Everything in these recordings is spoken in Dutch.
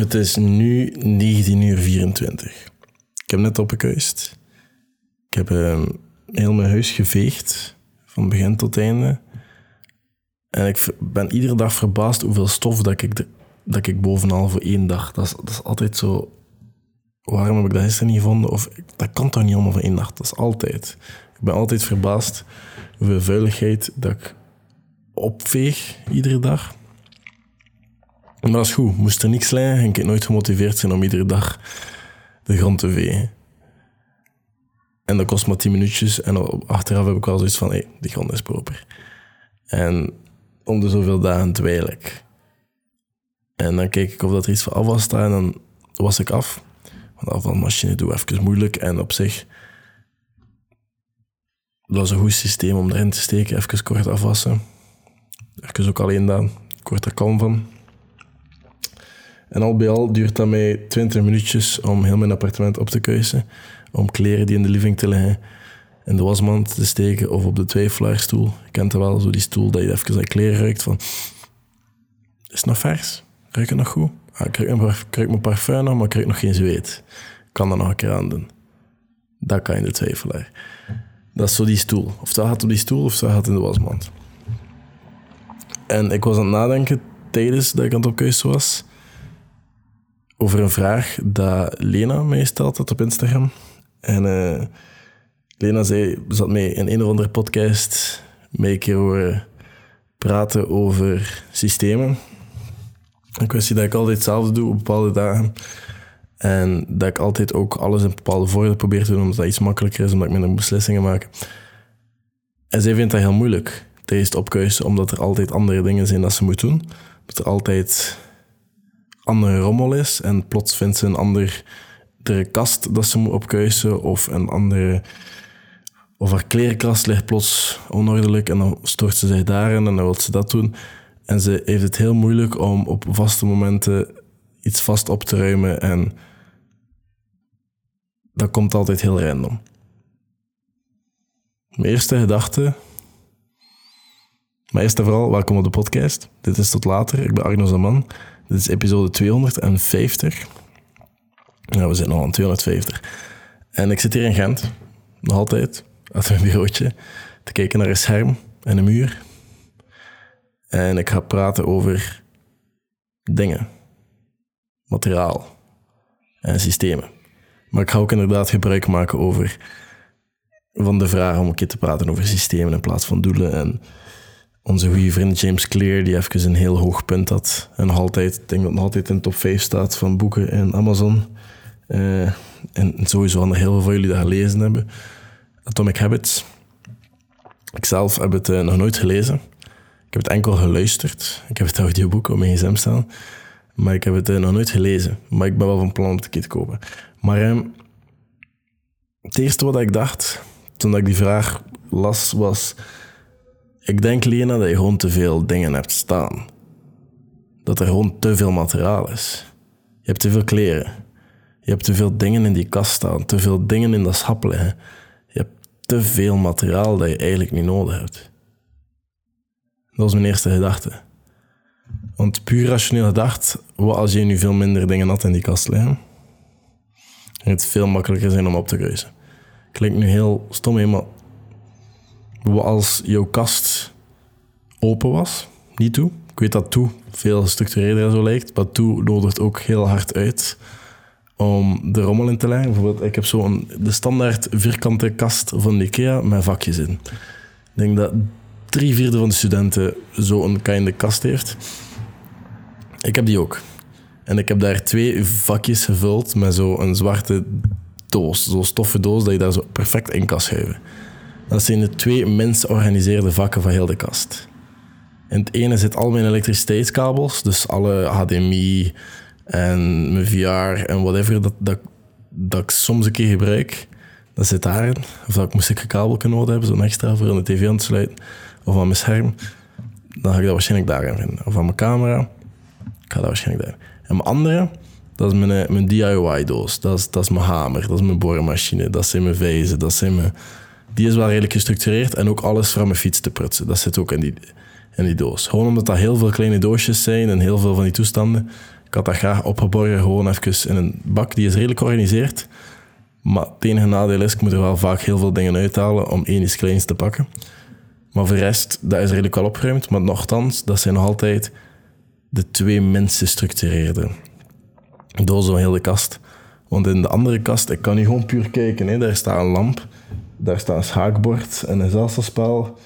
Het is nu 19 uur 24. Ik heb net opgekuist. Ik heb ehm, heel mijn huis geveegd, van begin tot einde. En ik ben iedere dag verbaasd hoeveel stof dat ik, dat ik bovenal voor één dag. Dat is, dat is altijd zo. Waarom heb ik dat gisteren niet gevonden? Of dat kan toch niet allemaal voor één dag? Dat is altijd. Ik ben altijd verbaasd hoeveel vuiligheid dat ik opveeg iedere dag. Maar dat is goed. Moest er niks liggen, ging ik nooit gemotiveerd zijn om iedere dag de grond te vegen. En dat kost maar 10 minuutjes. En achteraf heb ik wel zoiets van, hé, die grond is proper. En om de zoveel dagen dweil ik. En dan kijk ik of dat er iets van afwas staat en dan was ik af. Want de afvalmachine doe even moeilijk. En op zich, dat was een goed systeem om erin te steken. Even kort afwassen. Even ook alleen dan. Ik word er kalm van. En al bij al duurt dat mij 20 minuutjes om heel mijn appartement op te kuisen. Om kleren die in de living te leggen in de wasmand te steken of op de twijfelaarstoel. Je kent dat wel, zo die stoel dat je even aan kleren ruikt van... Is het nog vers? Ruikt het nog goed? Ah, ik, ruik mijn, ik ruik mijn parfum nog, maar ik ruik nog geen zweet. Kan dat nog een keer aan doen. Dat kan in de twijfelaar. Dat is zo die stoel. Of dat gaat op die stoel of dat gaat in de wasmand. En ik was aan het nadenken tijdens dat ik aan het opkuisen was over een vraag dat Lena mij stelt op Instagram. En eh, Lena zei, zat mij in een of andere podcast mee een keer horen praten over systemen. Een kwestie dat ik altijd hetzelfde doe op bepaalde dagen. En dat ik altijd ook alles in bepaalde volgorde probeer te doen, omdat dat iets makkelijker is, omdat ik minder beslissingen maak. En zij vindt dat heel moeilijk tijdens het opkuisen, omdat er altijd andere dingen zijn dat ze moet doen. Dat er altijd andere rommel is en plots vindt ze een andere kast dat ze moet opkuisen of een andere... Of haar klerenkast ligt plots onordelijk en dan stort ze zich daarin en dan wil ze dat doen. En ze heeft het heel moeilijk om op vaste momenten iets vast op te ruimen en dat komt altijd heel random. Mijn eerste gedachte maar eerst en vooral, welkom op de podcast. Dit is Tot Later, ik ben Arno Zaman. Dit is episode 250. Ja, we zitten al aan 250. En ik zit hier in Gent, nog altijd, achter mijn bureautje, te kijken naar een scherm en een muur. En ik ga praten over dingen, materiaal en systemen. Maar ik ga ook inderdaad gebruik maken over van de vraag om een keer te praten over systemen in plaats van doelen en onze goede vriend James Clear, die even een heel hoog punt had. En altijd, ik denk dat nog altijd in top 5 staat van boeken in Amazon. Eh, en sowieso hadden heel veel van jullie dat gelezen hebben. Atomic Habits. Ik zelf heb het eh, nog nooit gelezen. Ik heb het enkel geluisterd. Ik heb het audioboek op mijn gsm staan. Maar ik heb het eh, nog nooit gelezen. Maar ik ben wel van plan om het een keer te kopen. Maar ehm, het eerste wat ik dacht, toen ik die vraag las, was... Ik denk, Lena, dat je gewoon te veel dingen hebt staan. Dat er gewoon te veel materiaal is. Je hebt te veel kleren. Je hebt te veel dingen in die kast staan. Te veel dingen in dat schap liggen. Je hebt te veel materiaal dat je eigenlijk niet nodig hebt. Dat was mijn eerste gedachte. Want puur rationeel gedacht, wat als je nu veel minder dingen had in die kast liggen? Ging het veel makkelijker zijn om op te kruisen. Klinkt nu heel stom, hè, maar wat als jouw kast open was, niet toe. Ik weet dat toe veel gestructureerder zo lijkt, maar toe nodigt ook heel hard uit om de rommel in te leggen. Bijvoorbeeld, ik heb zo'n de standaard vierkante kast van Ikea met vakjes in. Ik denk dat drie vierde van de studenten zo'n kleine kast heeft. Ik heb die ook. En ik heb daar twee vakjes gevuld met zo'n zwarte doos, zo'n stoffen doos, dat je daar zo perfect in kan schuiven. Dat zijn de twee minst georganiseerde vakken van heel de kast. In het ene zit al mijn elektriciteitskabels, dus alle HDMI en mijn VR en whatever dat, dat, dat ik soms een keer gebruik. Dat zit daarin. Of dat ik moest ik een kabel kunnen nodig hebben, zo'n extra voor aan de tv aan te sluiten. Of aan mijn scherm. Dan ga ik dat waarschijnlijk daarin vinden. Of aan mijn camera. Ik ga dat waarschijnlijk daarin. En mijn andere, dat is mijn, eh, mijn DIY-doos. Dat is, dat is mijn hamer, dat is mijn boormachine, dat zijn mijn vijzen, dat zijn mijn... Die is wel redelijk gestructureerd en ook alles voor mijn fiets te prutsen. Dat zit ook in die, in die doos. Gewoon omdat dat heel veel kleine doosjes zijn en heel veel van die toestanden, Ik had dat graag opgeborgen, gewoon even in een bak. Die is redelijk georganiseerd. Maar het enige nadeel is, ik moet er wel vaak heel veel dingen uithalen om één iets kleins te pakken. Maar voor de rest, dat is redelijk wel opgeruimd. Maar nogthans, dat zijn nog altijd de twee minst gestructureerde dozen van heel de kast. Want in de andere kast, ik kan niet gewoon puur kijken. Hè. Daar staat een lamp, daar staat een schaakbord en een zelfspel.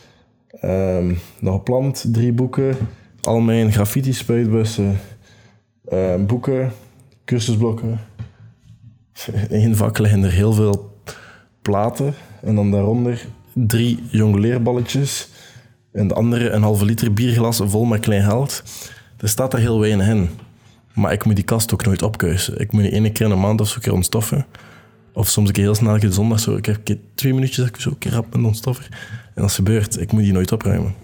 Um, nog een plant, drie boeken, al mijn graffiti-spuitbussen, uh, boeken, cursusblokken. In één vak liggen er heel veel platen en dan daaronder drie jongleerballetjes en de andere een halve liter bierglas vol met klein geld. Er staat daar heel weinig in. Maar ik moet die kast ook nooit opkuisen. Ik moet die ene keer in een maand of zo keer ontstoffen. Of soms keer heel snel, keer zondag zo. Ik heb twee minuutjes ik zo een rap met ontstoffer. En dat gebeurt. Ik moet die nooit opruimen.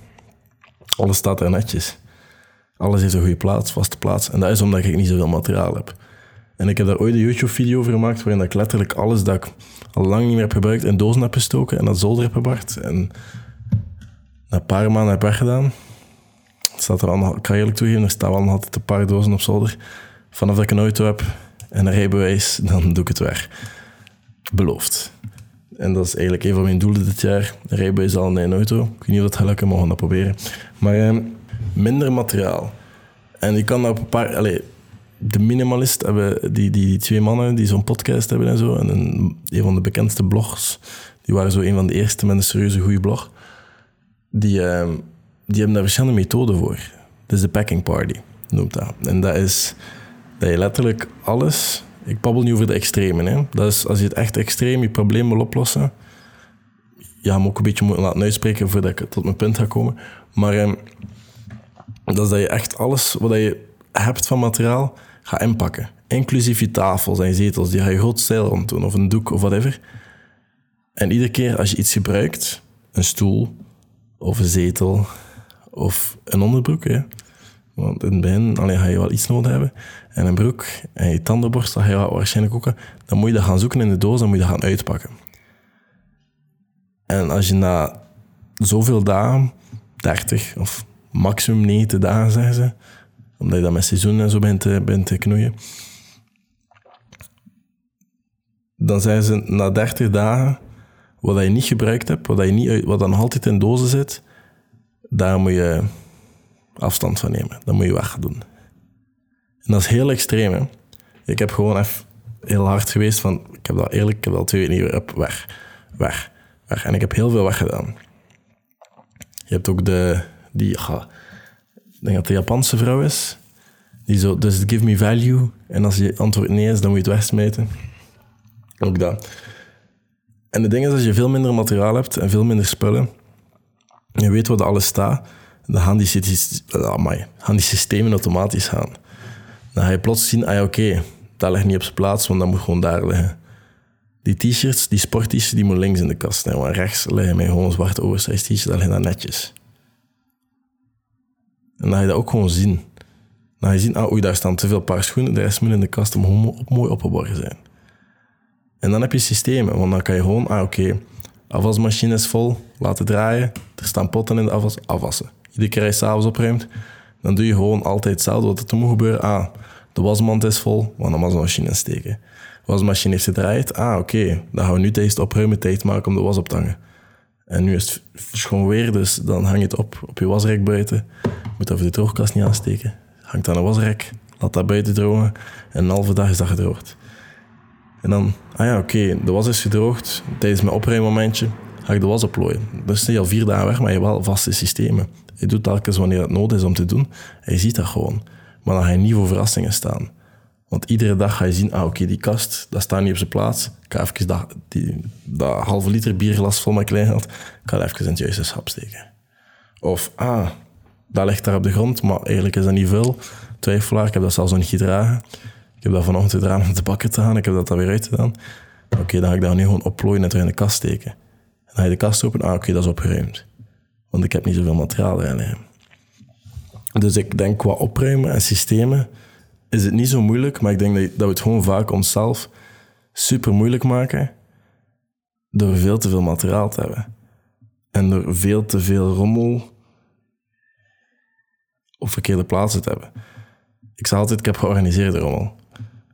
Alles staat er netjes. Alles heeft een goede plaats, vaste plaats. En dat is omdat ik niet zoveel materiaal heb. En ik heb daar ooit een YouTube-video over gemaakt waarin ik letterlijk alles dat ik al lang niet meer heb gebruikt in dozen heb gestoken en dat zolder heb gebracht. En na een paar maanden heb weggedaan. Het staat er al, ik kan eerlijk toegeven, er staan wel nog altijd een paar dozen op zolder. Vanaf dat ik een auto heb en een rijbewijs, dan doe ik het weg. Beloofd. En dat is eigenlijk een van mijn doelen dit jaar. Rijbewijs al in een auto. Ik weet niet of dat gaat lukken, maar we gaan dat proberen. Maar eh, minder materiaal. En je kan dat op een paar... Allez, de minimalist hebben, die, die, die twee mannen die zo'n podcast hebben en zo. En een, van de bekendste blogs. Die waren zo een van de eerste met een serieuze goede blog. Die, uh, die hebben daar verschillende methoden voor. Dat is de packing party, noemt dat. En dat is dat je letterlijk alles... Ik babbel niet over de extremen. Hè. Dat is als je het echt extreem, je probleem wil oplossen... Ja, moet ook een beetje moeten laten uitspreken voordat ik tot mijn punt ga komen. Maar uh, dat is dat je echt alles wat je hebt van materiaal ga inpakken. Inclusief je tafels en je zetels, die ga je groot stijl of een doek of whatever. En iedere keer als je iets gebruikt, een stoel of een zetel of een onderbroek, hè, want in het begin alleen ga je wel iets nodig hebben, en een broek en je tandenborstel ga je waarschijnlijk ook, dan moet je dat gaan zoeken in de doos, dan moet je dat gaan uitpakken. En als je na zoveel dagen, 30 of maximum 90 dagen zeggen ze, omdat je dat met seizoen en zo bent, te, bent knoeien. Dan zijn ze na 30 dagen, wat je niet gebruikt hebt, wat, je niet, wat dan altijd in dozen zit, daar moet je afstand van nemen. Dat moet je weg doen. En dat is heel extreem. Hè? Ik heb gewoon even heel hard geweest van, ik heb dat eerlijk, ik heb al twee weken niet weg, weg, weg. En ik heb heel veel weggedaan. Je hebt ook de, die, ik denk dat de Japanse vrouw is. Die zo, dus give me value. En als je antwoord nee is, dan moet je het wegsmijten. Ook dat. En de ding is, als je veel minder materiaal hebt en veel minder spullen, en je weet waar alles staat, dan oh gaan die systemen automatisch gaan. Dan ga je plots zien, ah ja, oké, dat ligt niet op zijn plaats, want dat moet gewoon daar liggen. Die t-shirts, die sport-t-shirts, die moeten links in de kast. En rechts liggen mijn gewoon zwart oversized t-shirts, dat ligt daar netjes. En dan ga je dat ook gewoon zien. Dan ga je zien, ah, oei, daar staan te veel paar schoenen, de rest moet in de kast om op, mooi opgeborgen zijn. En dan heb je systemen, want dan kan je gewoon, ah, oké, afwasmachine is vol, laten draaien, er staan potten in de afwas, afwassen. Iedere keer als je s'avonds opruimt, dan doe je gewoon altijd hetzelfde wat er moet gebeuren. Ah, de wasmand is vol, gaan de wasmachine steken. De wasmachine heeft gedraaid, ah, oké, dan gaan we nu tijdens opruimen tijd maken om de was op te hangen. En nu is het schoon weer, dus dan hang je het op op je wasrek buiten. Moet even de droogkast niet aansteken. Hangt aan een wasrek, laat dat buiten drogen. En een halve dag is dat gedroogd. En dan, ah ja, oké, de was is gedroogd. Tijdens mijn opruimmomentje ga ik de was oplooien. Dus is al vier dagen weg, maar je hebt wel vaste systemen. Je doet telkens wanneer het nodig is om te doen. En je ziet dat gewoon. Maar dan ga je niet voor verrassingen staan. Want iedere dag ga je zien, ah oké, die kast, dat staat niet op zijn plaats. Ik ga even dat, die, dat halve liter bierglas vol met kleingeld, ik ga dat even in het juiste schap steken. Of, ah, dat ligt daar op de grond, maar eigenlijk is dat niet veel. Twijfelaar, ik heb dat zelfs nog niet gedragen. Ik heb dat vanochtend gedragen om te bakken te gaan, ik heb dat dan weer uit gedaan. Oké, dan ga ik dat nu gewoon opplooien en terug in de kast steken. En dan je de kast open, ah oké, dat is opgeruimd. Want ik heb niet zoveel materiaal erin. Dus ik denk qua opruimen en systemen is het niet zo moeilijk, maar ik denk dat, we het gewoon vaak onszelf super moeilijk maken door veel te veel materiaal te hebben. En door veel te veel rommel op verkeerde plaatsen te hebben. Ik zeg altijd, ik heb georganiseerde rommel.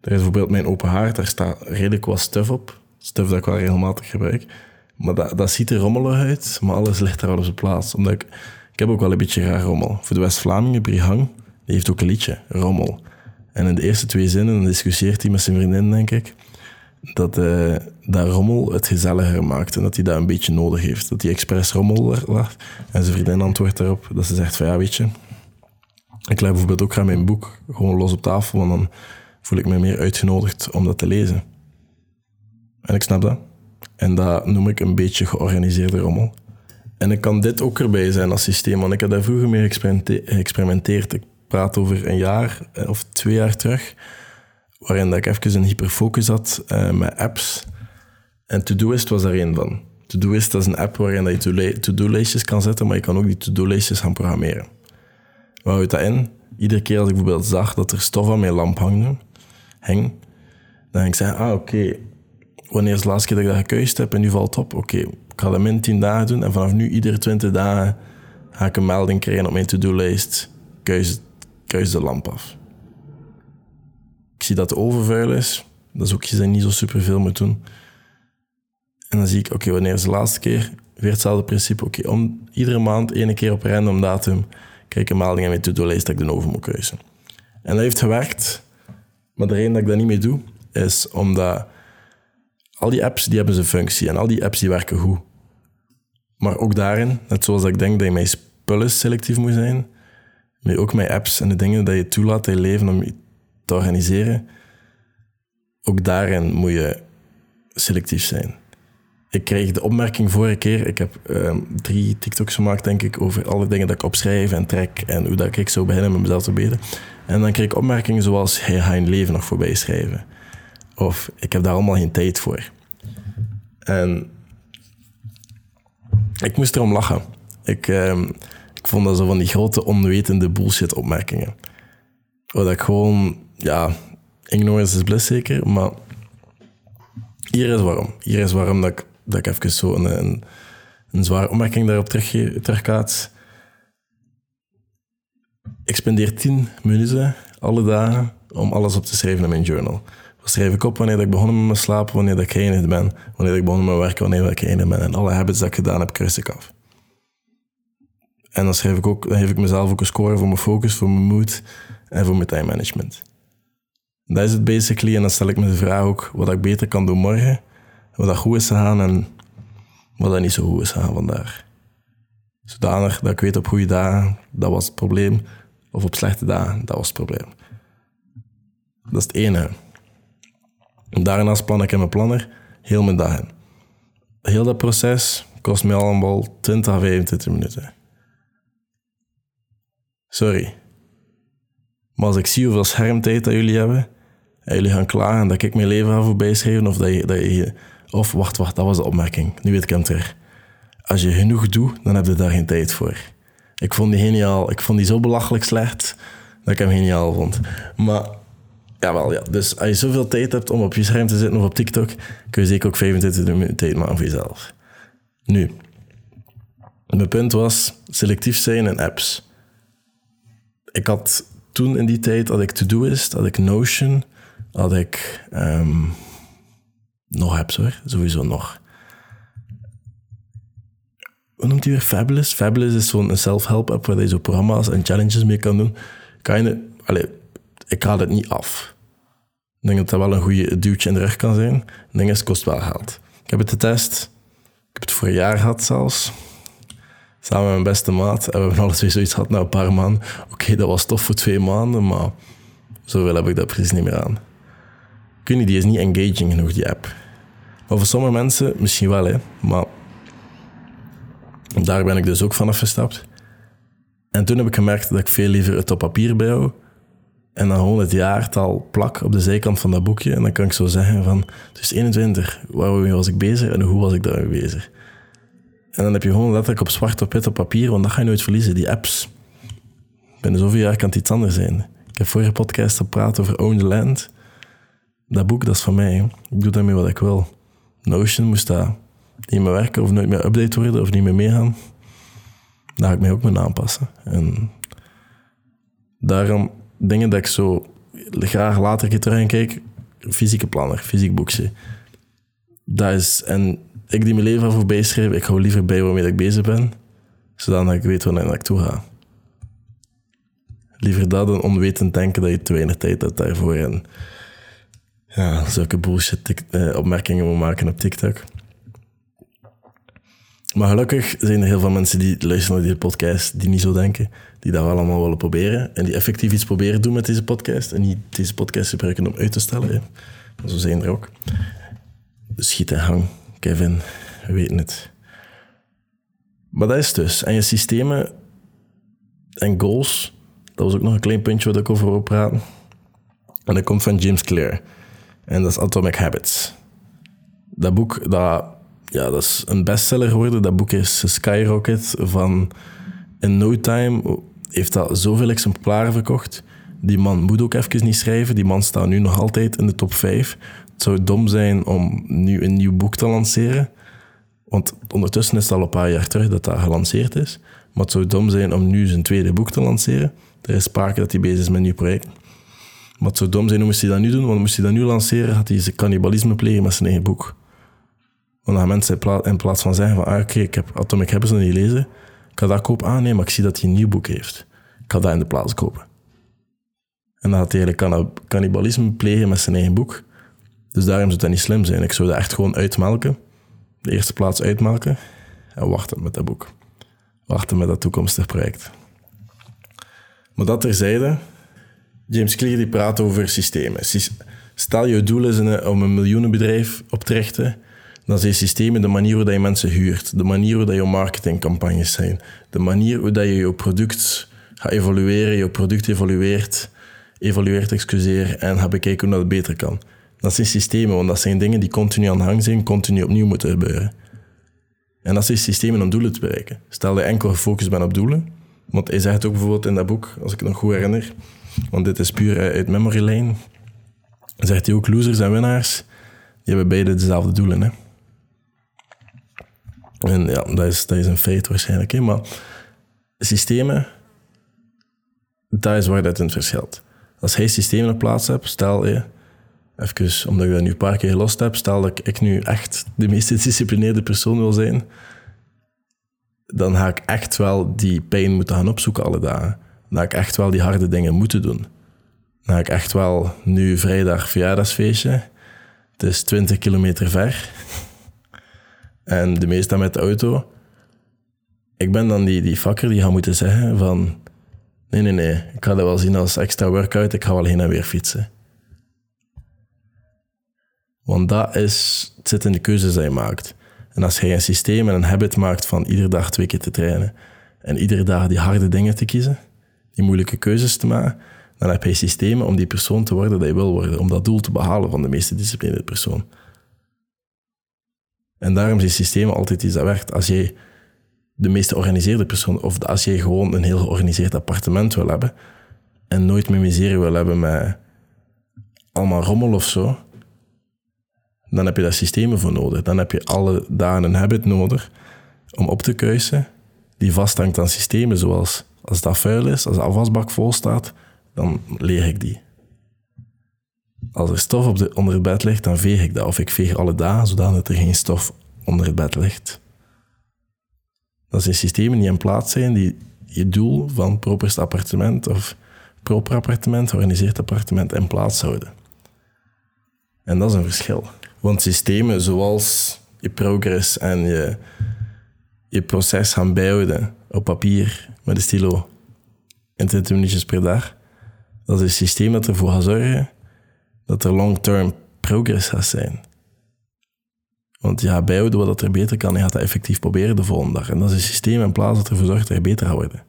Er is bijvoorbeeld mijn open haard, daar staat redelijk wat stuff op. Stuff dat ik wel regelmatig gebruik. Maar dat, dat ziet er rommelig uit, maar alles ligt daar wel op zijn plaats. Omdat ik, ik heb ook wel een beetje raar rommel. Voor de West-Vlamingen, Brihang, die heeft ook een liedje, Rommel. En in de eerste twee zinnen discussieert hij met zijn vriendin, denk ik, dat, uh, dat rommel het gezelliger maakt en dat hij dat een beetje nodig heeft. Dat hij expres rommel lacht. En zijn vriendin antwoordt daarop dat ze zegt van ja, weet je, ik leg bijvoorbeeld ook graag mijn boek gewoon los op tafel, want dan voel ik me meer uitgenodigd om dat te lezen. En ik snap dat. En dat noem ik een beetje georganiseerde rommel. En ik kan dit ook erbij zijn als systeem, want ik heb daar vroeger mee geëxperimenteerd. Ik praat over een jaar eh, of twee jaar terug, waarin dat ik even een hyperfocus had uh, met apps. En Todoist was daar één van. Todoist is een app waarin dat je to-do-lijstjes kan zetten, maar je kan ook die to-do-lijstjes gaan programmeren. Wat houdt dat in? Iedere keer als ik bijvoorbeeld zag dat er stof aan mijn lamp hangde, hing, dan ging ik zeggen, ah oké, wanneer is de laatste keer dat ik dat gekuist heb en nu valt op? Oké, ik ga dat min 10 dagen doen en vanaf nu iedere 20 dagen ga ik een melding krijgen op mijn to-do-lijst, kuis, kuis de lamp af. Ik zie dat het overvuil is, dat is ook je niet zo superveel moet doen. En dan zie ik, oké, wanneer is de laatste keer? Weer hetzelfde principe, oké, om iedere maand één keer op random datum krijg ik een melding aan mijn to-do-lijst dat ik de over moet keuzen. En dat heeft gewerkt, maar de reden dat ik dat niet meer doe, is omdat al die apps die hebben zijn functie en al die apps die werken goed. Maar ook daarin, net zoals ik denk dat je met spullen selectief moet zijn, maar ook met apps en de dingen dat je toelaat in je leven om je te organiseren, ook daarin moet je selectief zijn. Ik kreeg de opmerking vorige keer, ik heb ehm, drie TikToks gemaakt, denk ik, over alle dingen dat ik opschrijf en trek en hoe dat ik zou beginnen met mezelf te beden. En dan kreeg ik opmerkingen zoals, hij gaat je leven nog voorbij schrijven. Of, ik heb daar allemaal geen tijd voor. En ik moest erom lachen. Ik, ehm, ik vond dat zo van die grote onwetende bullshit opmerkingen. Wat ik gewoon, ja, ignorance is bliss zeker, maar hier is waarom. Hier is waarom dat ik, dat ik even zo een, een, een zware opmerking daarop terug, terugkaats. Ik spendeer tien minuten alle dagen om alles op te schrijven in mijn journal. Schrijf ik op wanneer ik begonnen met mijn slapen, wanneer ik geëindigd ben, wanneer ik begonnen met werken, wanneer ik geëindigd ben. En alle habits dat ik gedaan heb, kruis ik af. En dan, schrijf ik ook, dan geef ik mezelf ook een score voor mijn focus, voor mijn mood en voor mijn time management. Dat is het basically. En dan stel ik me de vraag ook wat ik beter kan doen morgen, wat dat goed is gegaan en wat dat niet zo goed is gegaan vandaag. Zodanig dat ik weet op goede dagen, dat was het probleem. Of op slechte dagen, dat was het probleem. Dat is het ene. En daarnaast plan ik in mijn planner heel mijn dagen. Heel dat proces kost me allemaal 20 à 25 minuten. Sorry. Maar als ik zie hoeveel schermtijd dat jullie hebben, en jullie gaan klagen dat ik mijn leven ga voorbij schrijven, of dat je, dat je... Of, wacht, wacht, dat was de opmerking. Nu weet ik hem terug. Als je genoeg doet, dan heb je daar geen tijd voor. Ik vond die geniaal. Ik vond die zo belachelijk slecht, dat ik hem geniaal vond. Maar Jawel, ja. Dus als je zoveel tijd hebt om op je scherm te zitten of op TikTok, kun je zeker ook 25 minuten tijd maken voor jezelf. Nu, mijn punt was selectief zijn in apps. Ik had toen in die tijd, had ik Todoist, had ik Notion, had ik um, nog apps hoor, sowieso nog. Hoe noemt hij weer? Fabulous? Fabulous is zo'n self-help app waar je zo programma's en challenges mee kan doen. Kan je, ik haal het niet af. Ik denk dat dat wel een goede duwtje in de rug kan zijn. Het het kost wel geld. Ik heb het getest. Ik heb het voor een jaar gehad zelfs. Samen met mijn beste maat. En we hebben alle twee zoiets gehad na een paar maanden. Oké, dat was tof voor twee maanden, maar zoveel heb ik dat precies niet meer aan. Je die is niet engaging genoeg, die app. Maar voor sommige mensen misschien wel, hè. Maar daar ben ik dus ook van afgestapt. En toen heb ik gemerkt dat ik veel liever het op papier bijhoud en dan gewoon het jaartal plak op de zijkant van dat boekje. En dan kan ik zo zeggen van, het is 21, waarmee was ik bezig en hoe was ik daarmee bezig? En dan heb je gewoon letterlijk op zwart op wit op papier, want dat ga je nooit verliezen, die apps. Binnen zoveel jaar kan het iets anders zijn. Ik heb vorige podcast gepraat over Own the Land. Dat boek, dat is van mij. Ik doe daarmee wat ik wil. Notion moest daar niet meer werken of nooit meer update worden of niet meer meegaan. Daar ga ik mij ook mee aanpassen. En daarom dingen dat ik zo graag later een keer terug in kijk. Fysieke planner, fysiek boekje. Dat is... En ik die mijn leven voorbij schrijf, ik hou liever bij waarmee ik bezig ben, zodat ik weet waar ik toe ga. Liever dat dan onwetend denken dat je te weinig tijd hebt daarvoor en ja, zulke bullshit eh, opmerkingen moet maken op TikTok. Maar gelukkig zijn er heel veel mensen die luisteren naar deze podcast, die niet zo denken, die dat allemaal willen proberen en die effectief iets proberen doen met deze podcast en niet deze podcast gebruiken om uit te stellen. Zo zijn er ook. Dus schiet en hang, Kevin, we weten het. Maar dat is dus. En je systemen en goals, dat was ook nog een klein puntje wat ik over wil praten. En dat komt van James Clear. En dat is Atomic Habits. Dat boek, dat, ja, dat is een bestseller geworden. Dat boek is Skyrocket van... In no time heeft dat zoveel exemplaren verkocht. Die man moet ook even niet schrijven. Die man staat nu nog altijd in de top 5. Het zou dom zijn om nu een nieuw boek te lanceren. Want ondertussen is het al een paar jaar terug dat dat gelanceerd is. Maar het zou dom zijn om nu zijn tweede boek te lanceren. Er is sprake dat hij bezig is met een nieuw project. Maar het zou dom zijn, hoe moest hij dat nu doen? Want moest hij dat nu lanceren, had hij zijn cannibalisme plegen met zijn eigen boek. Gaan mensen in plaats van zeggen van, ah, oké, ik heb Atomic Habits nog niet lezen, ik ga dat kopen. Ah nee, maar ik zie dat hij een nieuw boek heeft. Ik ga dat in de plaats kopen. En dan had hij eigenlijk cannibalisme plegen met zijn eigen boek. Dus daarom zou dat niet slim zijn. Ik zou dat echt gewoon uitmelken. De eerste plaats uitmelken. En wachten met dat boek. Wachten met dat toekomstig project. Maar dat terzijde, James Clear die praat over systemen. Stel je doel is om een miljoenenbedrijf op te richten, dan zijn systemen de manier waarop je mensen huurt, de manier waarop je marketingcampagnes zijn, de manier waarop je je product gaat evalueren, je product evalueert, evalueert, excuseer, en gaat bekijken hoe dat beter kan. Dat zijn systemen, want dat zijn dingen die continu aan de hang zijn, continu opnieuw moeten gebeuren. En dat zijn systemen om doelen te bereiken. Stel dat je enkel gefocust bent op doelen, want hij zegt ook bijvoorbeeld in dat boek, als ik het nog goed herinner, want dit is puur uit memory lane, zegt hij ook losers en winnaars, die hebben beide dezelfde doelen. Hè? En ja, dat is, dat is een feit waarschijnlijk. Maar systemen, dat is waar dat in verschilt. Als hij systemen op plaats hebt, stel je, even omdat ik dat nu een paar keer gelost heb, stel dat ik nu echt de meest gedisciplineerde persoon wil zijn, dan ga ik echt wel die pijn moeten gaan opzoeken alle dagen. Dan ga ik echt wel die harde dingen moeten doen. Dan ga ik echt wel nu vrijdag verjaardagsfeestje. Het is 20 kilometer ver. En de meeste met de auto. Ik ben dan die, die vakker die gaat moeten zeggen van... Nee, nee, nee. Ik ga dat wel zien als extra workout. Ik ga wel heen en weer fietsen. Want dat is, het zit in de keuzes die je maakt. En als je een systeem en een habit maakt van iedere dag twee keer te trainen en iedere dag die harde dingen te kiezen, die moeilijke keuzes te maken, dan heb je systemen om die persoon te worden dat je wil worden, om dat doel te behalen van de meeste disciplineerde persoon. En daarom zijn systemen altijd iets dat werkt. Als jij de meest georganiseerde persoon, of als jij gewoon een heel georganiseerd appartement wil hebben en nooit meer miserie wil hebben met allemaal rommel of zo, dan heb je daar systemen voor nodig. Dan heb je alle dagen een habit nodig om op te kuisen die vasthangt aan systemen zoals als dat vuil is, als de afwasbak vol staat, dan leeg ik die. Als er stof op de, onder het bed ligt, dan veeg ik dat. Of ik veeg alle dagen, zodat er geen stof onder het bed ligt. Dat zijn systemen die in plaats zijn die je doel van properst appartement of proper appartement, georganiseerd appartement in plaats houden. En dat is een verschil. Want systemen zoals je progress en je, je proces gaan bijhouden op papier met een stilo in 20 minuutjes per dag, dat is een systeem dat ervoor gaat zorgen dat er long-term progress gaat zijn. Want je gaat bijhouden wat er beter kan en je gaat dat effectief proberen de volgende dag. En dat is een systeem in plaats dat ervoor zorgt dat je beter gaat worden.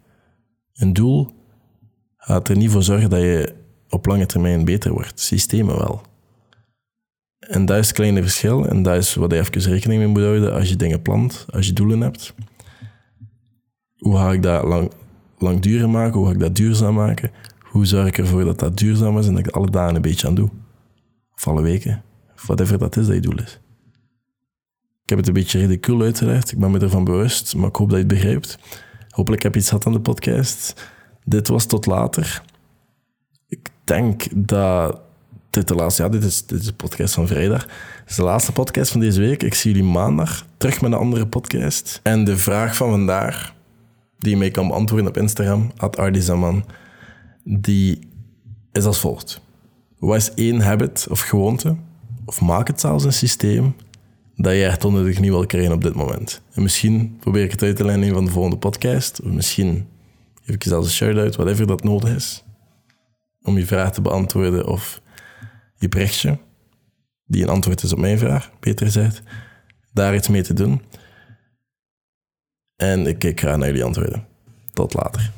Een doel gaat er niet voor zorgen dat je op lange termijn beter wordt. Systemen wel. En dat is het kleine verschil. En dat is wat je even rekening mee moet houden als je dingen plant, als je doelen hebt. Hoe ga ik dat lang, langdurig maken? Hoe ga ik dat duurzaam maken? Hoe zorg ik ervoor dat dat duurzaam is en dat ik alle dagen een beetje aan doe? Of alle weken? Of whatever dat is dat je doel is. Ik heb het een beetje ridicuul uitgelegd. Ik ben me ervan bewust, maar ik hoop dat je het begrijpt. Hopelijk heb je iets gehad aan de podcast. Dit was tot later. denk dat dit de laatste... Ja, dit is, dit is de podcast van vrijdag. Dit is de laatste podcast van deze week. Ik zie jullie maandag terug met een andere podcast. En de vraag van vandaag, die je mee kan beantwoorden op Instagram, Ardizaman, die is als volgt. Wat is één habit of gewoonte, of maak het zelfs een systeem, dat je echt onnodig niet wil krijgen op dit moment? En misschien probeer ik het uit te lijnen in van de volgende podcast, of misschien geef ik je zelfs een shout-out, whatever dat nodig is, om je vraag te beantwoorden, of je berichtje, die een antwoord is op mijn vraag, beter gezegd, daar iets mee te doen. En ik kijk graag naar jullie antwoorden. Tot later.